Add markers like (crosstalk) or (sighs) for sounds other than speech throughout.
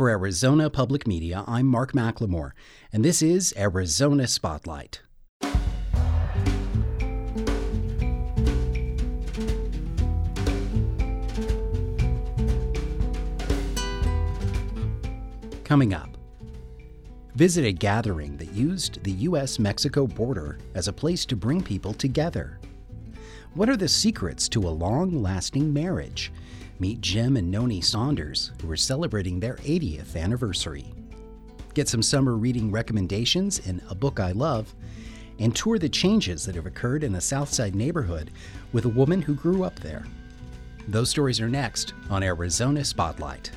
For Arizona Public Media, I'm Mark McLemore, and this is Arizona Spotlight. Coming up, visit a gathering that used the U.S. Mexico border as a place to bring people together. What are the secrets to a long lasting marriage? Meet Jim and Noni Saunders, who are celebrating their 80th anniversary. Get some summer reading recommendations in A Book I Love, and tour the changes that have occurred in a Southside neighborhood with a woman who grew up there. Those stories are next on Arizona Spotlight.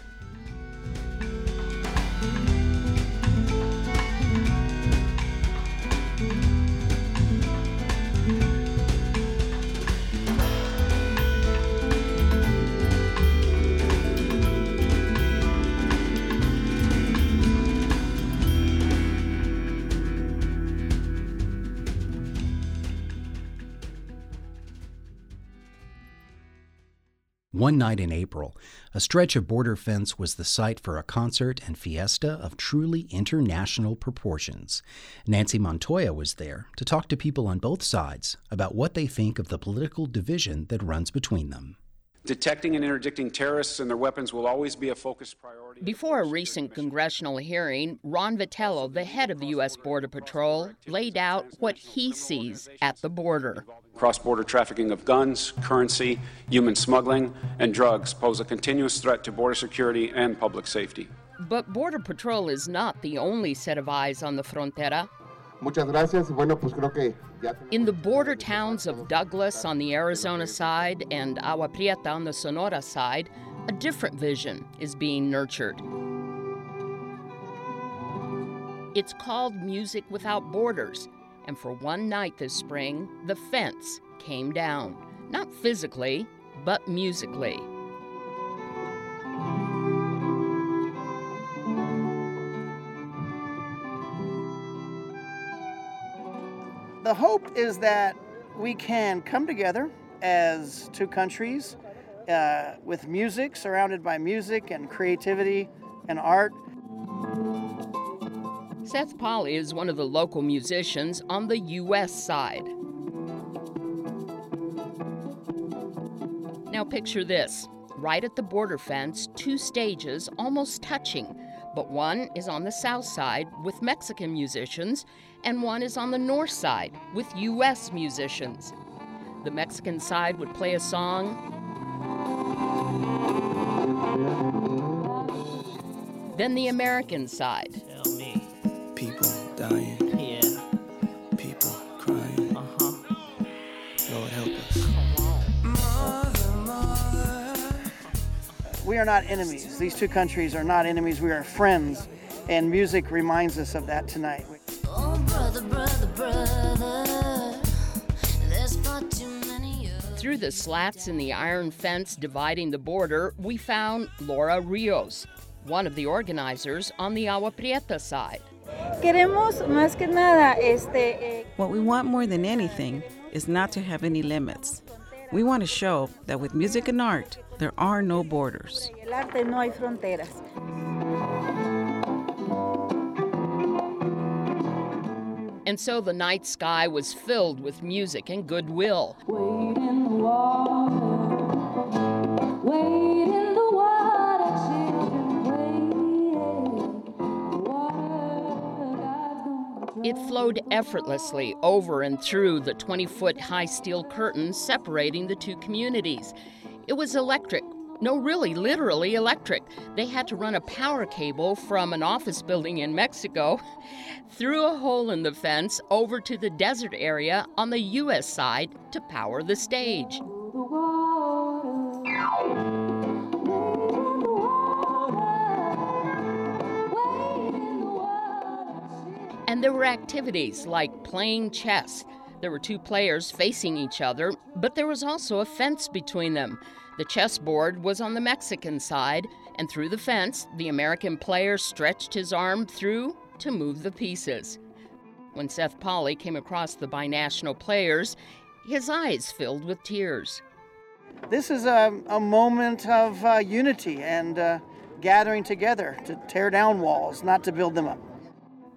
One night in April, a stretch of border fence was the site for a concert and fiesta of truly international proportions. Nancy Montoya was there to talk to people on both sides about what they think of the political division that runs between them. Detecting and interdicting terrorists and their weapons will always be a focus priority. Before a recent congressional hearing, Ron Vitiello, the head of the U.S. Border Patrol, laid out what he sees at the border. Cross border trafficking of guns, currency, human smuggling, and drugs pose a continuous threat to border security and public safety. But Border Patrol is not the only set of eyes on the frontera. Muchas gracias. Bueno, pues creo que In the border towns of Douglas on the Arizona side and Agua Prieta on the Sonora side, a different vision is being nurtured. It's called Music Without Borders, and for one night this spring, the fence came down. Not physically, but musically. The hope is that we can come together as two countries uh, with music, surrounded by music and creativity and art. Seth Polly is one of the local musicians on the U.S. side. Now, picture this right at the border fence, two stages almost touching, but one is on the south side with Mexican musicians, and one is on the north side with U.S. musicians. The Mexican side would play a song, then the American side. People We are not enemies. These two countries are not enemies. We are friends. And music reminds us of that tonight. Oh, brother, brother, brother. There's far too many of Through the slats in the iron fence dividing the border, we found Laura Rios, one of the organizers on the Agua Prieta side. Queremos más que nada este eh, What we want more than anything is not to have any limits. We want to show that with music and art, there are no borders. el arte no hay fronteras. And so the night sky was filled with music and goodwill. It flowed effortlessly over and through the 20 foot high steel curtains separating the two communities. It was electric. No, really, literally electric. They had to run a power cable from an office building in Mexico (laughs) through a hole in the fence over to the desert area on the U.S. side to power the stage. And there were activities like playing chess. There were two players facing each other, but there was also a fence between them. The chessboard was on the Mexican side, and through the fence, the American player stretched his arm through to move the pieces. When Seth Polly came across the binational players, his eyes filled with tears. This is a, a moment of uh, unity and uh, gathering together to tear down walls, not to build them up.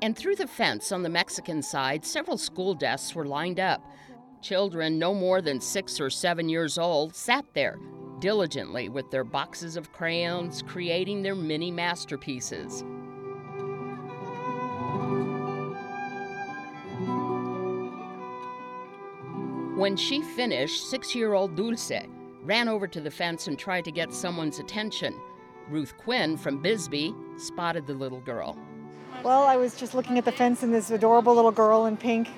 And through the fence on the Mexican side, several school desks were lined up. Children no more than six or seven years old sat there, diligently with their boxes of crayons, creating their mini masterpieces. When she finished, six year old Dulce ran over to the fence and tried to get someone's attention. Ruth Quinn from Bisbee spotted the little girl. Well, I was just looking at the fence, and this adorable little girl in pink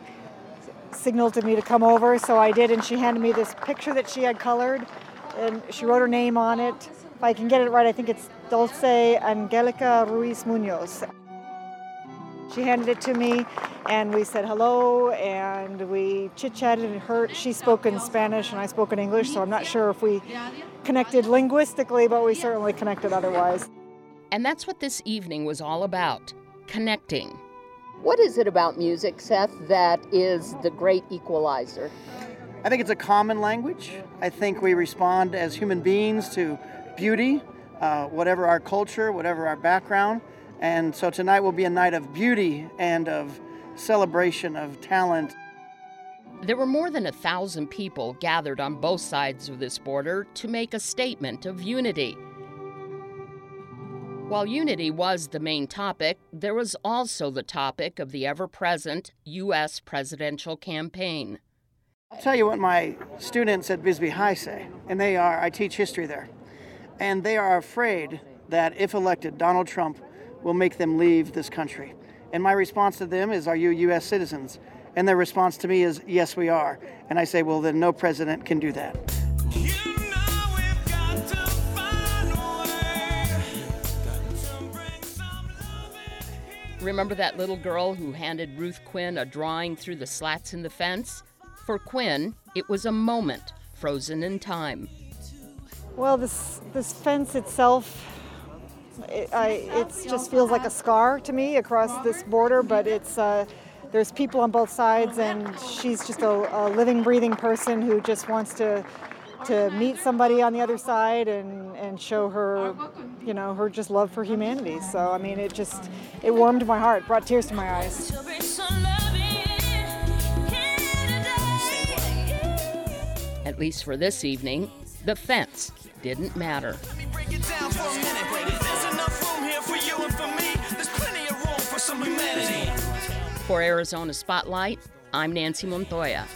signaled to me to come over, so I did, and she handed me this picture that she had colored, and she wrote her name on it. If I can get it right, I think it's Dulce Angelica Ruiz Munoz. She handed it to me, and we said hello, and we chit chatted. And her, she spoke in Spanish, and I spoke in English, so I'm not sure if we connected linguistically, but we certainly connected otherwise. And that's what this evening was all about connecting. What is it about music, Seth, that is the great equalizer? I think it's a common language. I think we respond as human beings to beauty, uh, whatever our culture, whatever our background. And so tonight will be a night of beauty and of celebration of talent. There were more than a thousand people gathered on both sides of this border to make a statement of unity. While unity was the main topic, there was also the topic of the ever present U.S. presidential campaign. I'll tell you what my students at Bisbee High say, and they are, I teach history there, and they are afraid that if elected, Donald Trump will make them leave this country. And my response to them is, Are you U.S. citizens? And their response to me is, Yes, we are. And I say, Well, then no president can do that. Remember that little girl who handed Ruth Quinn a drawing through the slats in the fence? For Quinn, it was a moment frozen in time. Well, this this fence itself, it, I, just feels like a scar to me across this border. But it's uh, there's people on both sides, and she's just a, a living, breathing person who just wants to to meet somebody on the other side and, and show her, you know, her just love for humanity. So I mean, it just it warmed my heart, brought tears to my eyes. At least for this evening, the fence didn't matter. For Arizona Spotlight, I'm Nancy Montoya.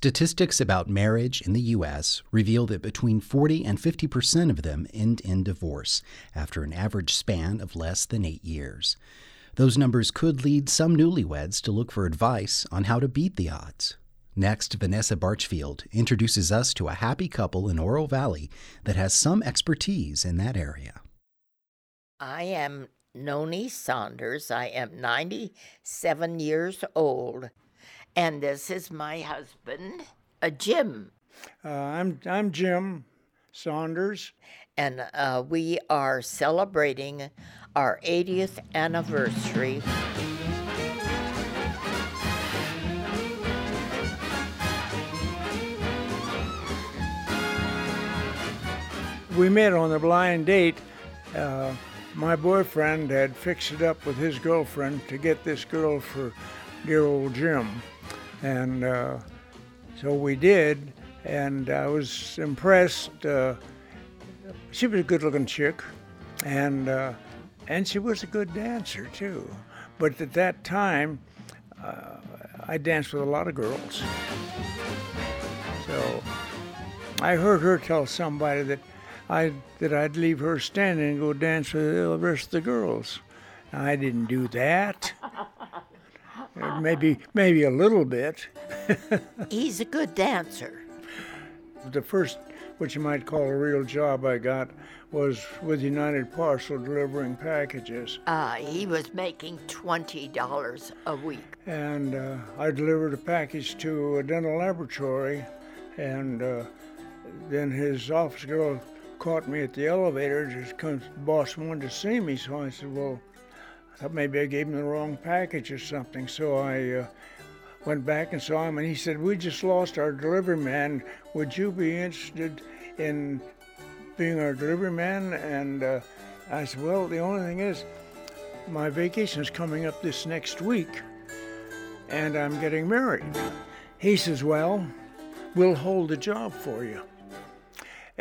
Statistics about marriage in the U.S. reveal that between 40 and 50 percent of them end in divorce after an average span of less than eight years. Those numbers could lead some newlyweds to look for advice on how to beat the odds. Next, Vanessa Barchfield introduces us to a happy couple in Oro Valley that has some expertise in that area. I am Noni Saunders. I am 97 years old. And this is my husband, uh, Jim. Uh, I'm I'm Jim Saunders, and uh, we are celebrating our 80th anniversary. We met on a blind date. Uh, my boyfriend had fixed it up with his girlfriend to get this girl for dear old Jim. And uh, so we did, and I was impressed. Uh, she was a good looking chick, and, uh, and she was a good dancer too. But at that time, uh, I danced with a lot of girls. So I heard her tell somebody that I that I'd leave her standing and go dance with the rest of the girls. I didn't do that. Maybe maybe a little bit. (laughs) He's a good dancer. The first, what you might call a real job I got, was with United Parcel delivering packages. Uh, he was making twenty dollars a week. And uh, I delivered a package to a dental laboratory, and uh, then his office girl caught me at the elevator. Just comes, boss wanted to see me, so I said, "Well, thought maybe I gave him the wrong package or something. So I uh, went back and saw him, and he said, "We just lost our delivery man. Would you be interested in being our delivery man?" And uh, I said, "Well, the only thing is, my vacation is coming up this next week, and I'm getting married." He says, "Well, we'll hold the job for you."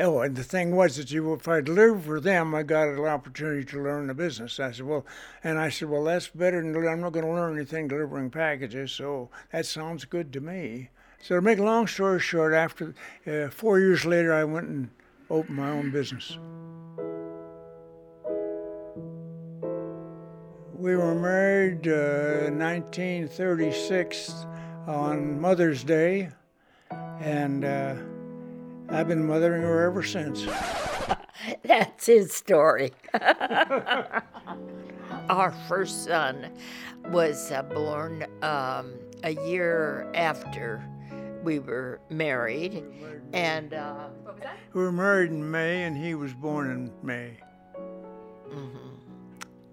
Oh, and the thing was that you, if I delivered for them, I got an opportunity to learn the business. I said, well, and I said, well, that's better than I'm not going to learn anything delivering packages, so that sounds good to me. So to make a long story short, after uh, four years later, I went and opened my own business. We were married uh, 1936 on Mother's Day, and. Uh, I've been mothering her ever since. (laughs) That's his story. (laughs) Our first son was uh, born um, a year after we were married. And uh, What was that? We were married in May, and he was born in May.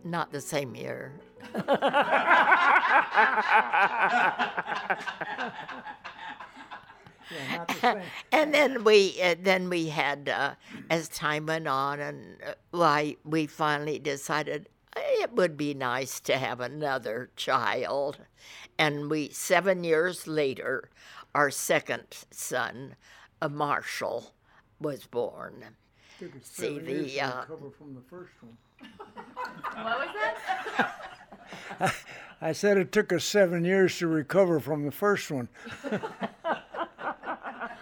not the same year. (laughs) (laughs) and then we uh, then we had uh, as time went on and uh, why we finally decided "Eh, it would be nice to have another child and we 7 years later our second son uh, Marshall was born see the uh, recover from the first one. What was that? (laughs) I said it took us seven years to recover from the first one. (laughs)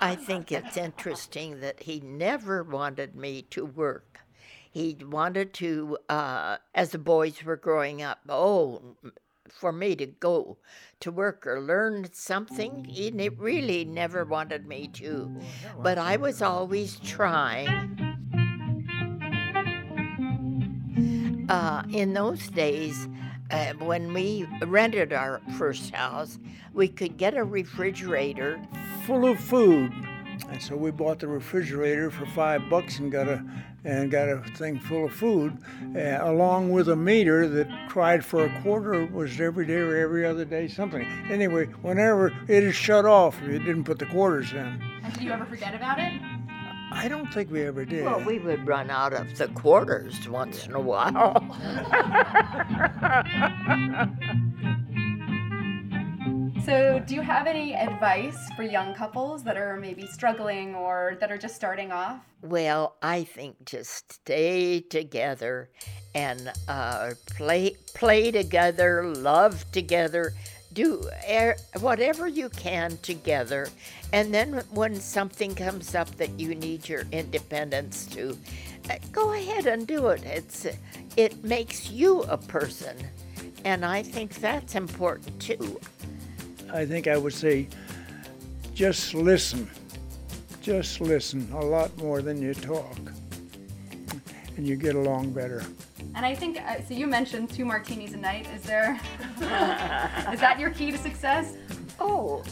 I think it's interesting that he never wanted me to work. He wanted to, uh, as the boys were growing up, oh, for me to go to work or learn something. He ne- really never wanted me to. But I was always trying. Uh, in those days, uh, when we rented our first house, we could get a refrigerator full of food. And so we bought the refrigerator for five bucks and got a and got a thing full of food, uh, along with a meter that cried for a quarter. It was every day or every other day, something. Anyway, whenever it is shut off, if you didn't put the quarters in. And did you ever forget about it? I don't think we ever did. Well, we would run out of the quarters once in a while. (laughs) (laughs) So, do you have any advice for young couples that are maybe struggling or that are just starting off? well, I think just stay together and uh, play play together, love together, do er- whatever you can together, and then when something comes up that you need your independence to, uh, go ahead and do it. It's it makes you a person, and I think that's important too. I think I would say just listen. Just listen a lot more than you talk. And you get along better. And I think uh, so. You mentioned two martinis a night. Is there? (laughs) is that your key to success? Oh,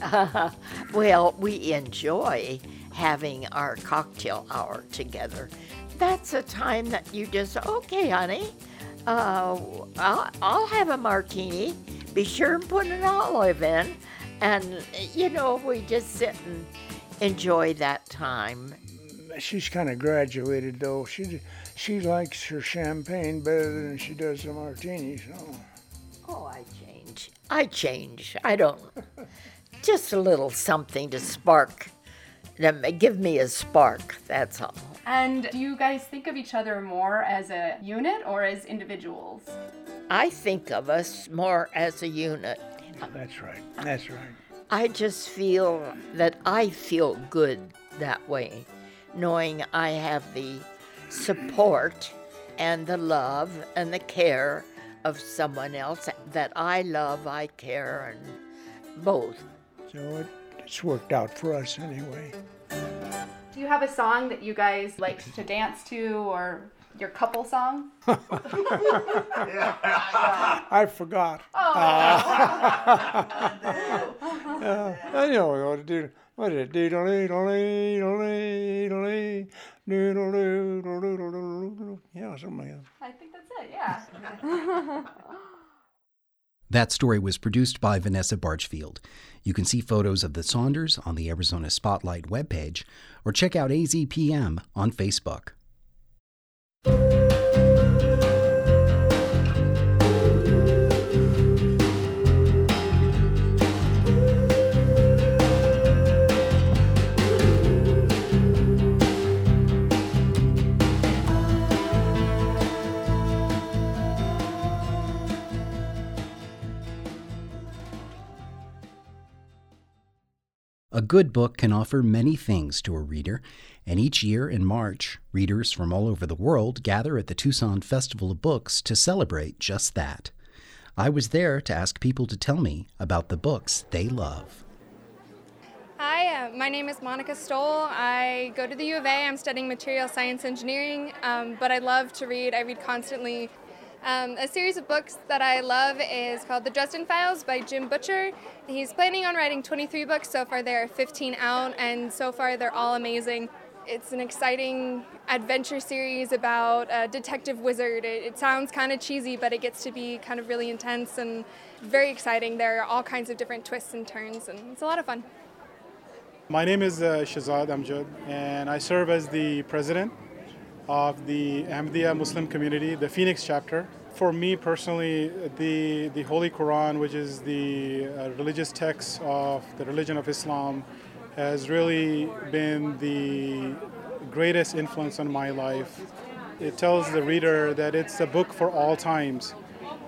(laughs) well, we enjoy having our cocktail hour together. That's a time that you just, okay, honey, uh, I'll, I'll have a martini. Be sure and put an olive in. And, you know, we just sit and enjoy that time. She's kind of graduated though. She she likes her champagne better than she does the martini. So Oh, I change. I change. I don't. (laughs) Just a little something to spark. Give me a spark, that's all. And do you guys think of each other more as a unit or as individuals? I think of us more as a unit. that's right. That's right. I just feel that I feel good that way, knowing I have the support and the love and the care of someone else that I love, I care, and both. So it, it's worked out for us anyway. Do you have a song that you guys like to dance to or your couple song? (laughs) I forgot. Uh, (laughs) (laughs) I know what to do. What is it? Diddle diddle diddle diddle diddle diddle diddle diddle. Yeah, something like that. I think that's it, yeah. That story was produced by Vanessa Barchfield. You can see photos of the Saunders on the Arizona Spotlight webpage or check out AZPM on Facebook. A good book can offer many things to a reader, and each year in March, readers from all over the world gather at the Tucson Festival of Books to celebrate just that. I was there to ask people to tell me about the books they love. Hi, uh, my name is Monica Stoll. I go to the U of A. I'm studying material science engineering, um, but I love to read. I read constantly. Um, a series of books that I love is called The Dresden Files by Jim Butcher. He's planning on writing 23 books. So far, there are 15 out, and so far, they're all amazing. It's an exciting adventure series about a detective wizard. It, it sounds kind of cheesy, but it gets to be kind of really intense and very exciting. There are all kinds of different twists and turns, and it's a lot of fun. My name is uh, Shazad Amjad, and I serve as the president of the Ahmadiyya Muslim community, the Phoenix chapter. For me personally, the, the Holy Quran, which is the uh, religious text of the religion of Islam, has really been the greatest influence on my life. It tells the reader that it's a book for all times.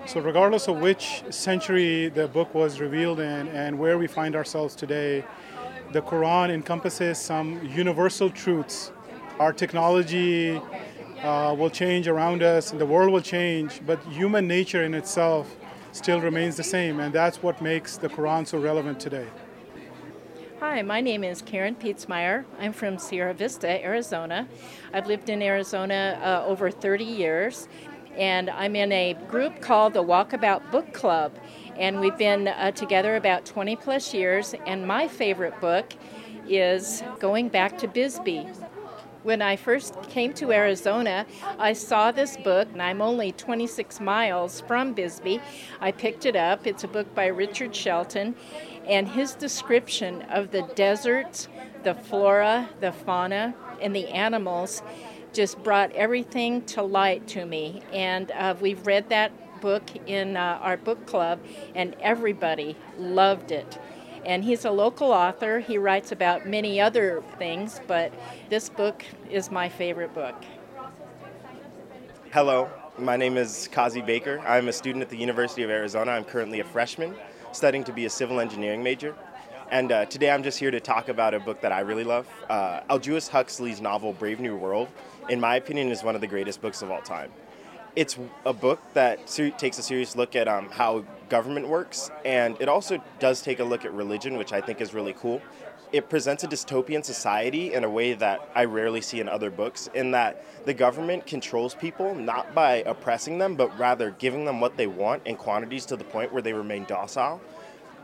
So, regardless of which century the book was revealed in and where we find ourselves today, the Quran encompasses some universal truths our technology uh, will change around us and the world will change, but human nature in itself still remains the same, and that's what makes the Quran so relevant today. Hi, my name is Karen Pietzmeyer. I'm from Sierra Vista, Arizona. I've lived in Arizona uh, over 30 years, and I'm in a group called the Walkabout Book Club. And we've been uh, together about 20 plus years, and my favorite book is Going Back to Bisbee when I first came to Arizona, I saw this book, and I'm only 26 miles from Bisbee. I picked it up. It's a book by Richard Shelton, and his description of the deserts, the flora, the fauna, and the animals just brought everything to light to me. And uh, we've read that book in uh, our book club, and everybody loved it. And he's a local author. He writes about many other things, but this book is my favorite book. Hello, my name is Kazi Baker. I'm a student at the University of Arizona. I'm currently a freshman studying to be a civil engineering major. And uh, today I'm just here to talk about a book that I really love. Uh, Aldous Huxley's novel Brave New World, in my opinion, is one of the greatest books of all time it's a book that ser- takes a serious look at um, how government works, and it also does take a look at religion, which I think is really cool. It presents a dystopian society in a way that I rarely see in other books, in that the government controls people not by oppressing them, but rather giving them what they want in quantities to the point where they remain docile.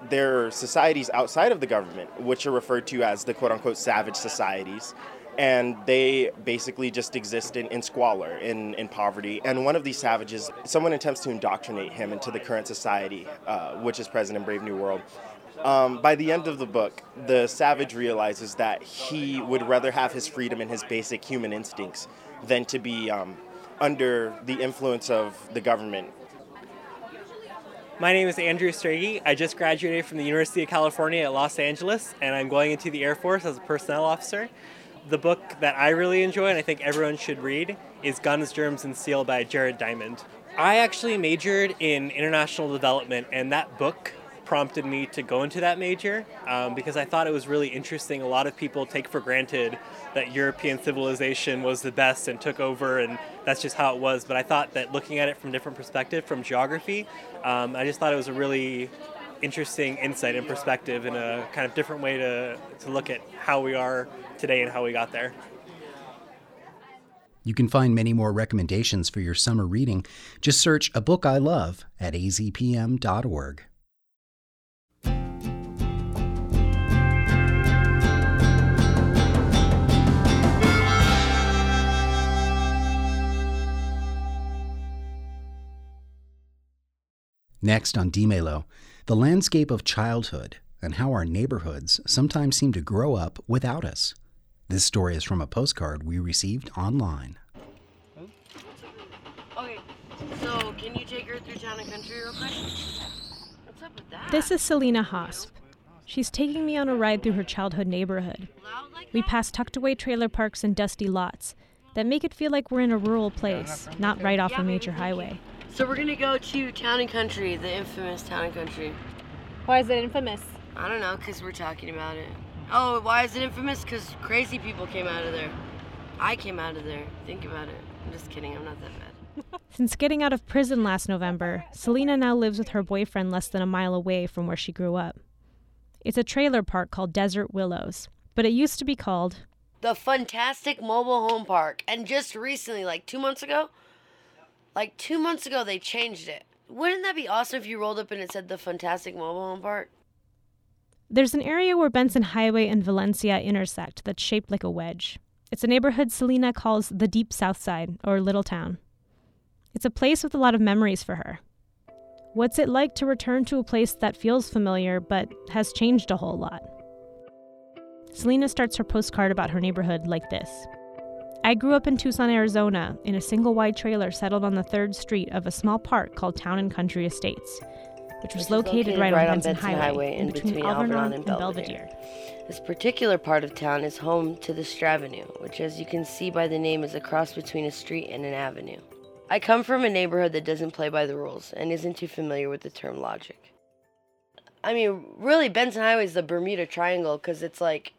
There are societies outside of the government, which are referred to as the quote unquote savage societies, and they basically just exist in, in squalor, in, in poverty. And one of these savages, someone attempts to indoctrinate him into the current society, uh, which is present in Brave New World. Um, by the end of the book, the savage realizes that he would rather have his freedom and his basic human instincts than to be um, under the influence of the government. My name is Andrew Strage. I just graduated from the University of California at Los Angeles, and I'm going into the Air Force as a personnel officer the book that I really enjoy and I think everyone should read is Guns, Germs, and Steel by Jared Diamond. I actually majored in international development, and that book prompted me to go into that major um, because I thought it was really interesting. A lot of people take for granted that European civilization was the best and took over, and that's just how it was. But I thought that looking at it from different perspective, from geography, um, I just thought it was a really interesting insight and perspective and a kind of different way to, to look at how we are today and how we got there. You can find many more recommendations for your summer reading. Just search A Book I Love at azpm.org. Next on Dimelo, the landscape of childhood and how our neighborhoods sometimes seem to grow up without us. This story is from a postcard we received online. Okay, so can you take her through town and country real quick? What's up with that? This is Selena Hosp. She's taking me on a ride through her childhood neighborhood. We pass tucked away trailer parks and dusty lots that make it feel like we're in a rural place, not right off a major highway. So we're gonna go to town and country, the infamous town and country. Why is it infamous? I don't know, cause we're talking about it. Oh, why is it infamous? Cause crazy people came out of there. I came out of there. Think about it. I'm just kidding. I'm not that bad. (laughs) Since getting out of prison last November, Selena now lives with her boyfriend less than a mile away from where she grew up. It's a trailer park called Desert Willows, but it used to be called The Fantastic Mobile Home Park, and just recently, like two months ago, like two months ago, they changed it. Wouldn't that be awesome if you rolled up and it said the Fantastic Mobile Home Park? There's an area where Benson Highway and Valencia intersect that's shaped like a wedge. It's a neighborhood Selena calls the Deep South Side, or Little Town. It's a place with a lot of memories for her. What's it like to return to a place that feels familiar but has changed a whole lot? Selena starts her postcard about her neighborhood like this I grew up in Tucson, Arizona, in a single wide trailer settled on the third street of a small park called Town and Country Estates, which was Which is located, right, right on on Benson, Benson Highway, Highway in between, between Alvernon Alvernon and and Belvedere. This particular part of town is home to the Stravenue, which, as you can see by the name, is a cross between a street and an avenue. I come from a neighborhood that doesn't play by the rules and isn't too familiar with the term logic. I mean, really, Benson Highway is the Bermuda Triangle because it's like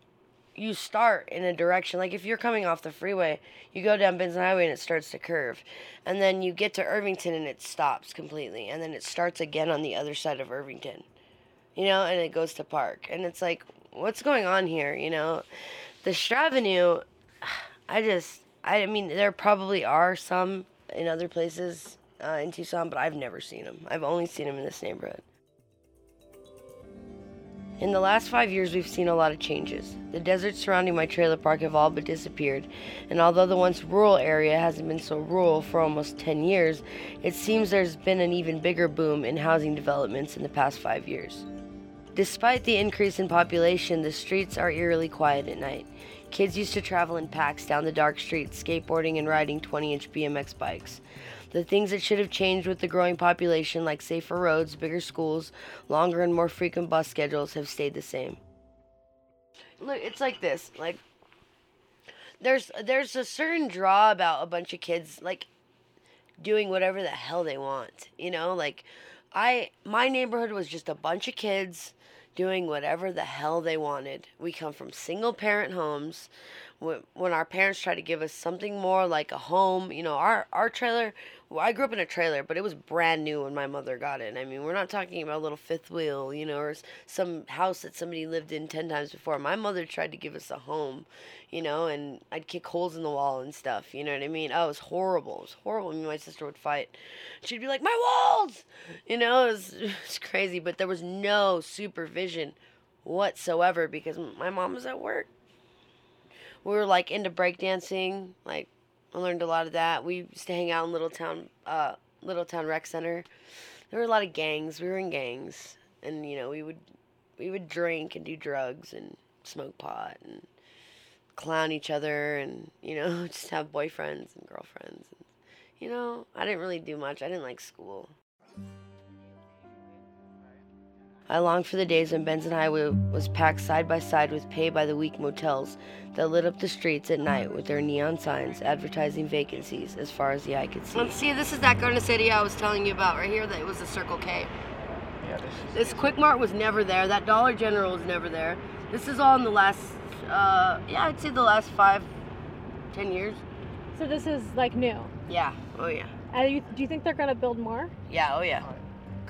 you start in a direction. Like if you're coming off the freeway, you go down Benson Highway and it starts to curve. And then you get to Irvington and it stops completely. And then it starts again on the other side of Irvington, you know, and it goes to Park. And it's like, what's going on here, you know? The Stravenue, (sighs) I just, I mean, there probably are some in other places uh, in Tucson, but I've never seen them. I've only seen them in this neighborhood. In the last five years, we've seen a lot of changes. The deserts surrounding my trailer park have all but disappeared, and although the once rural area hasn't been so rural for almost 10 years, it seems there's been an even bigger boom in housing developments in the past five years. Despite the increase in population, the streets are eerily quiet at night. Kids used to travel in packs down the dark streets, skateboarding and riding 20 inch BMX bikes. The things that should have changed with the growing population, like safer roads, bigger schools, longer and more frequent bus schedules, have stayed the same. Look, it's like this. Like, there's there's a certain draw about a bunch of kids like doing whatever the hell they want. You know, like I my neighborhood was just a bunch of kids doing whatever the hell they wanted. We come from single parent homes. When our parents tried to give us something more like a home, you know, our our trailer. Well, I grew up in a trailer, but it was brand new when my mother got it. I mean, we're not talking about a little fifth wheel, you know, or some house that somebody lived in ten times before. My mother tried to give us a home, you know, and I'd kick holes in the wall and stuff. You know what I mean? Oh, it was horrible. It was horrible. Me and my sister would fight. She'd be like, "My walls," you know. It was, (laughs) it was crazy, but there was no supervision whatsoever because my mom was at work. We were like into breakdancing. Like, I learned a lot of that. We used to hang out in Little Town, uh, Little Town Rec Center. There were a lot of gangs. We were in gangs, and you know, we would we would drink and do drugs and smoke pot and clown each other and you know (laughs) just have boyfriends and girlfriends. And, you know, I didn't really do much. I didn't like school. I longed for the days when Benson Highway was packed side by side with pay by the week motels that lit up the streets at night with their neon signs advertising vacancies as far as the eye could see. Let's see, this is that Garden City I was telling you about right here. That it was the Circle K. Yeah, this this Quick Mart was never there. That Dollar General was never there. This is all in the last, uh, yeah, I'd say the last five, ten years. So this is like new. Yeah. Oh yeah. Uh, you, do you think they're gonna build more? Yeah, oh yeah.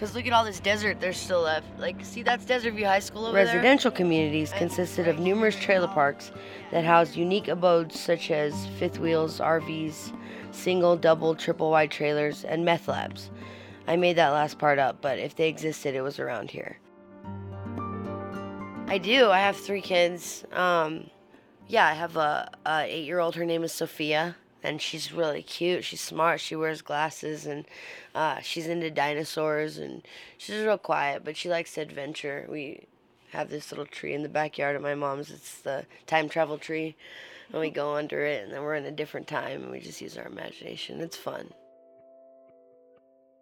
Cause look at all this desert there's still left. Like, see that's Desert View High School over Residential communities consisted of numerous trailer parks that housed unique abodes such as fifth wheels, RVs, single, double, triple wide trailers, and meth labs. I made that last part up, but if they existed, it was around here. I do. I have three kids. Um, yeah, I have a, a eight-year-old. Her name is Sophia, and she's really cute. She's smart. She wears glasses, and uh, she's into dinosaurs. And she's real quiet, but she likes to adventure. We have this little tree in the backyard of my mom's. It's the time travel tree, and we go under it, and then we're in a different time, and we just use our imagination. It's fun.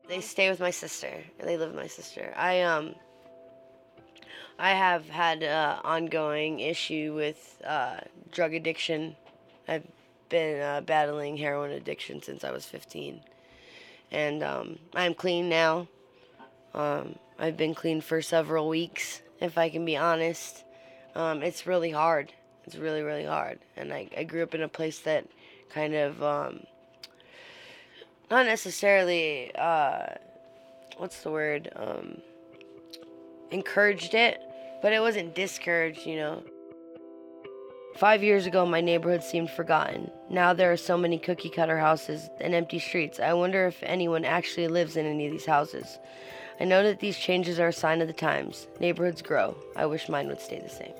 They stay with my sister. They live with my sister. I um. I have had an ongoing issue with uh, drug addiction. I've been uh, battling heroin addiction since I was 15. And um, I'm clean now. Um, I've been clean for several weeks, if I can be honest. Um, it's really hard. It's really, really hard. And I, I grew up in a place that kind of, um, not necessarily, uh, what's the word, um, encouraged it, but it wasn't discouraged, you know. Five years ago, my neighborhood seemed forgotten. Now there are so many cookie cutter houses and empty streets. I wonder if anyone actually lives in any of these houses. I know that these changes are a sign of the times. Neighborhoods grow. I wish mine would stay the same.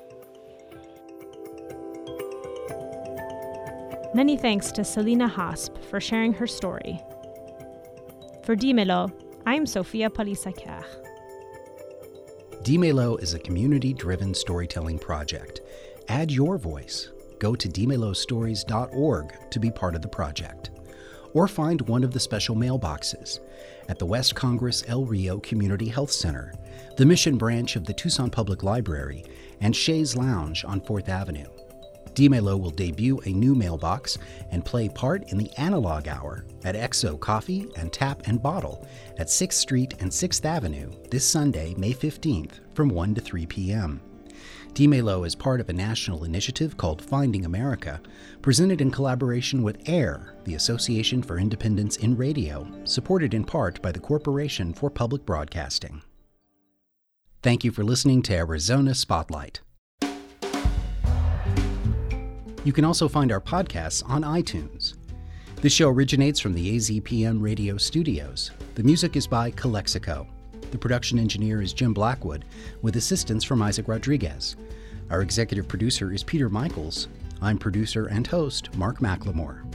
Many thanks to Selena Hasp for sharing her story. For Dimelo, I'm Sophia Palisaker. Dimelo is a community driven storytelling project. Add your voice. Go to dimelostories.org to be part of the project. Or find one of the special mailboxes at the West Congress El Rio Community Health Center, the Mission Branch of the Tucson Public Library, and Che's Lounge on 4th Avenue. Dimelo will debut a new mailbox and play part in the Analog Hour at EXO Coffee and Tap and Bottle at 6th Street and 6th Avenue this Sunday, May 15th from 1 to 3 p.m. Dimelo is part of a national initiative called Finding America, presented in collaboration with AIR, the Association for Independents in Radio, supported in part by the Corporation for Public Broadcasting. Thank you for listening to Arizona Spotlight. You can also find our podcasts on iTunes. This show originates from the AZPM radio studios. The music is by Calexico. The production engineer is Jim Blackwood, with assistance from Isaac Rodriguez. Our executive producer is Peter Michaels. I'm producer and host Mark McLemore.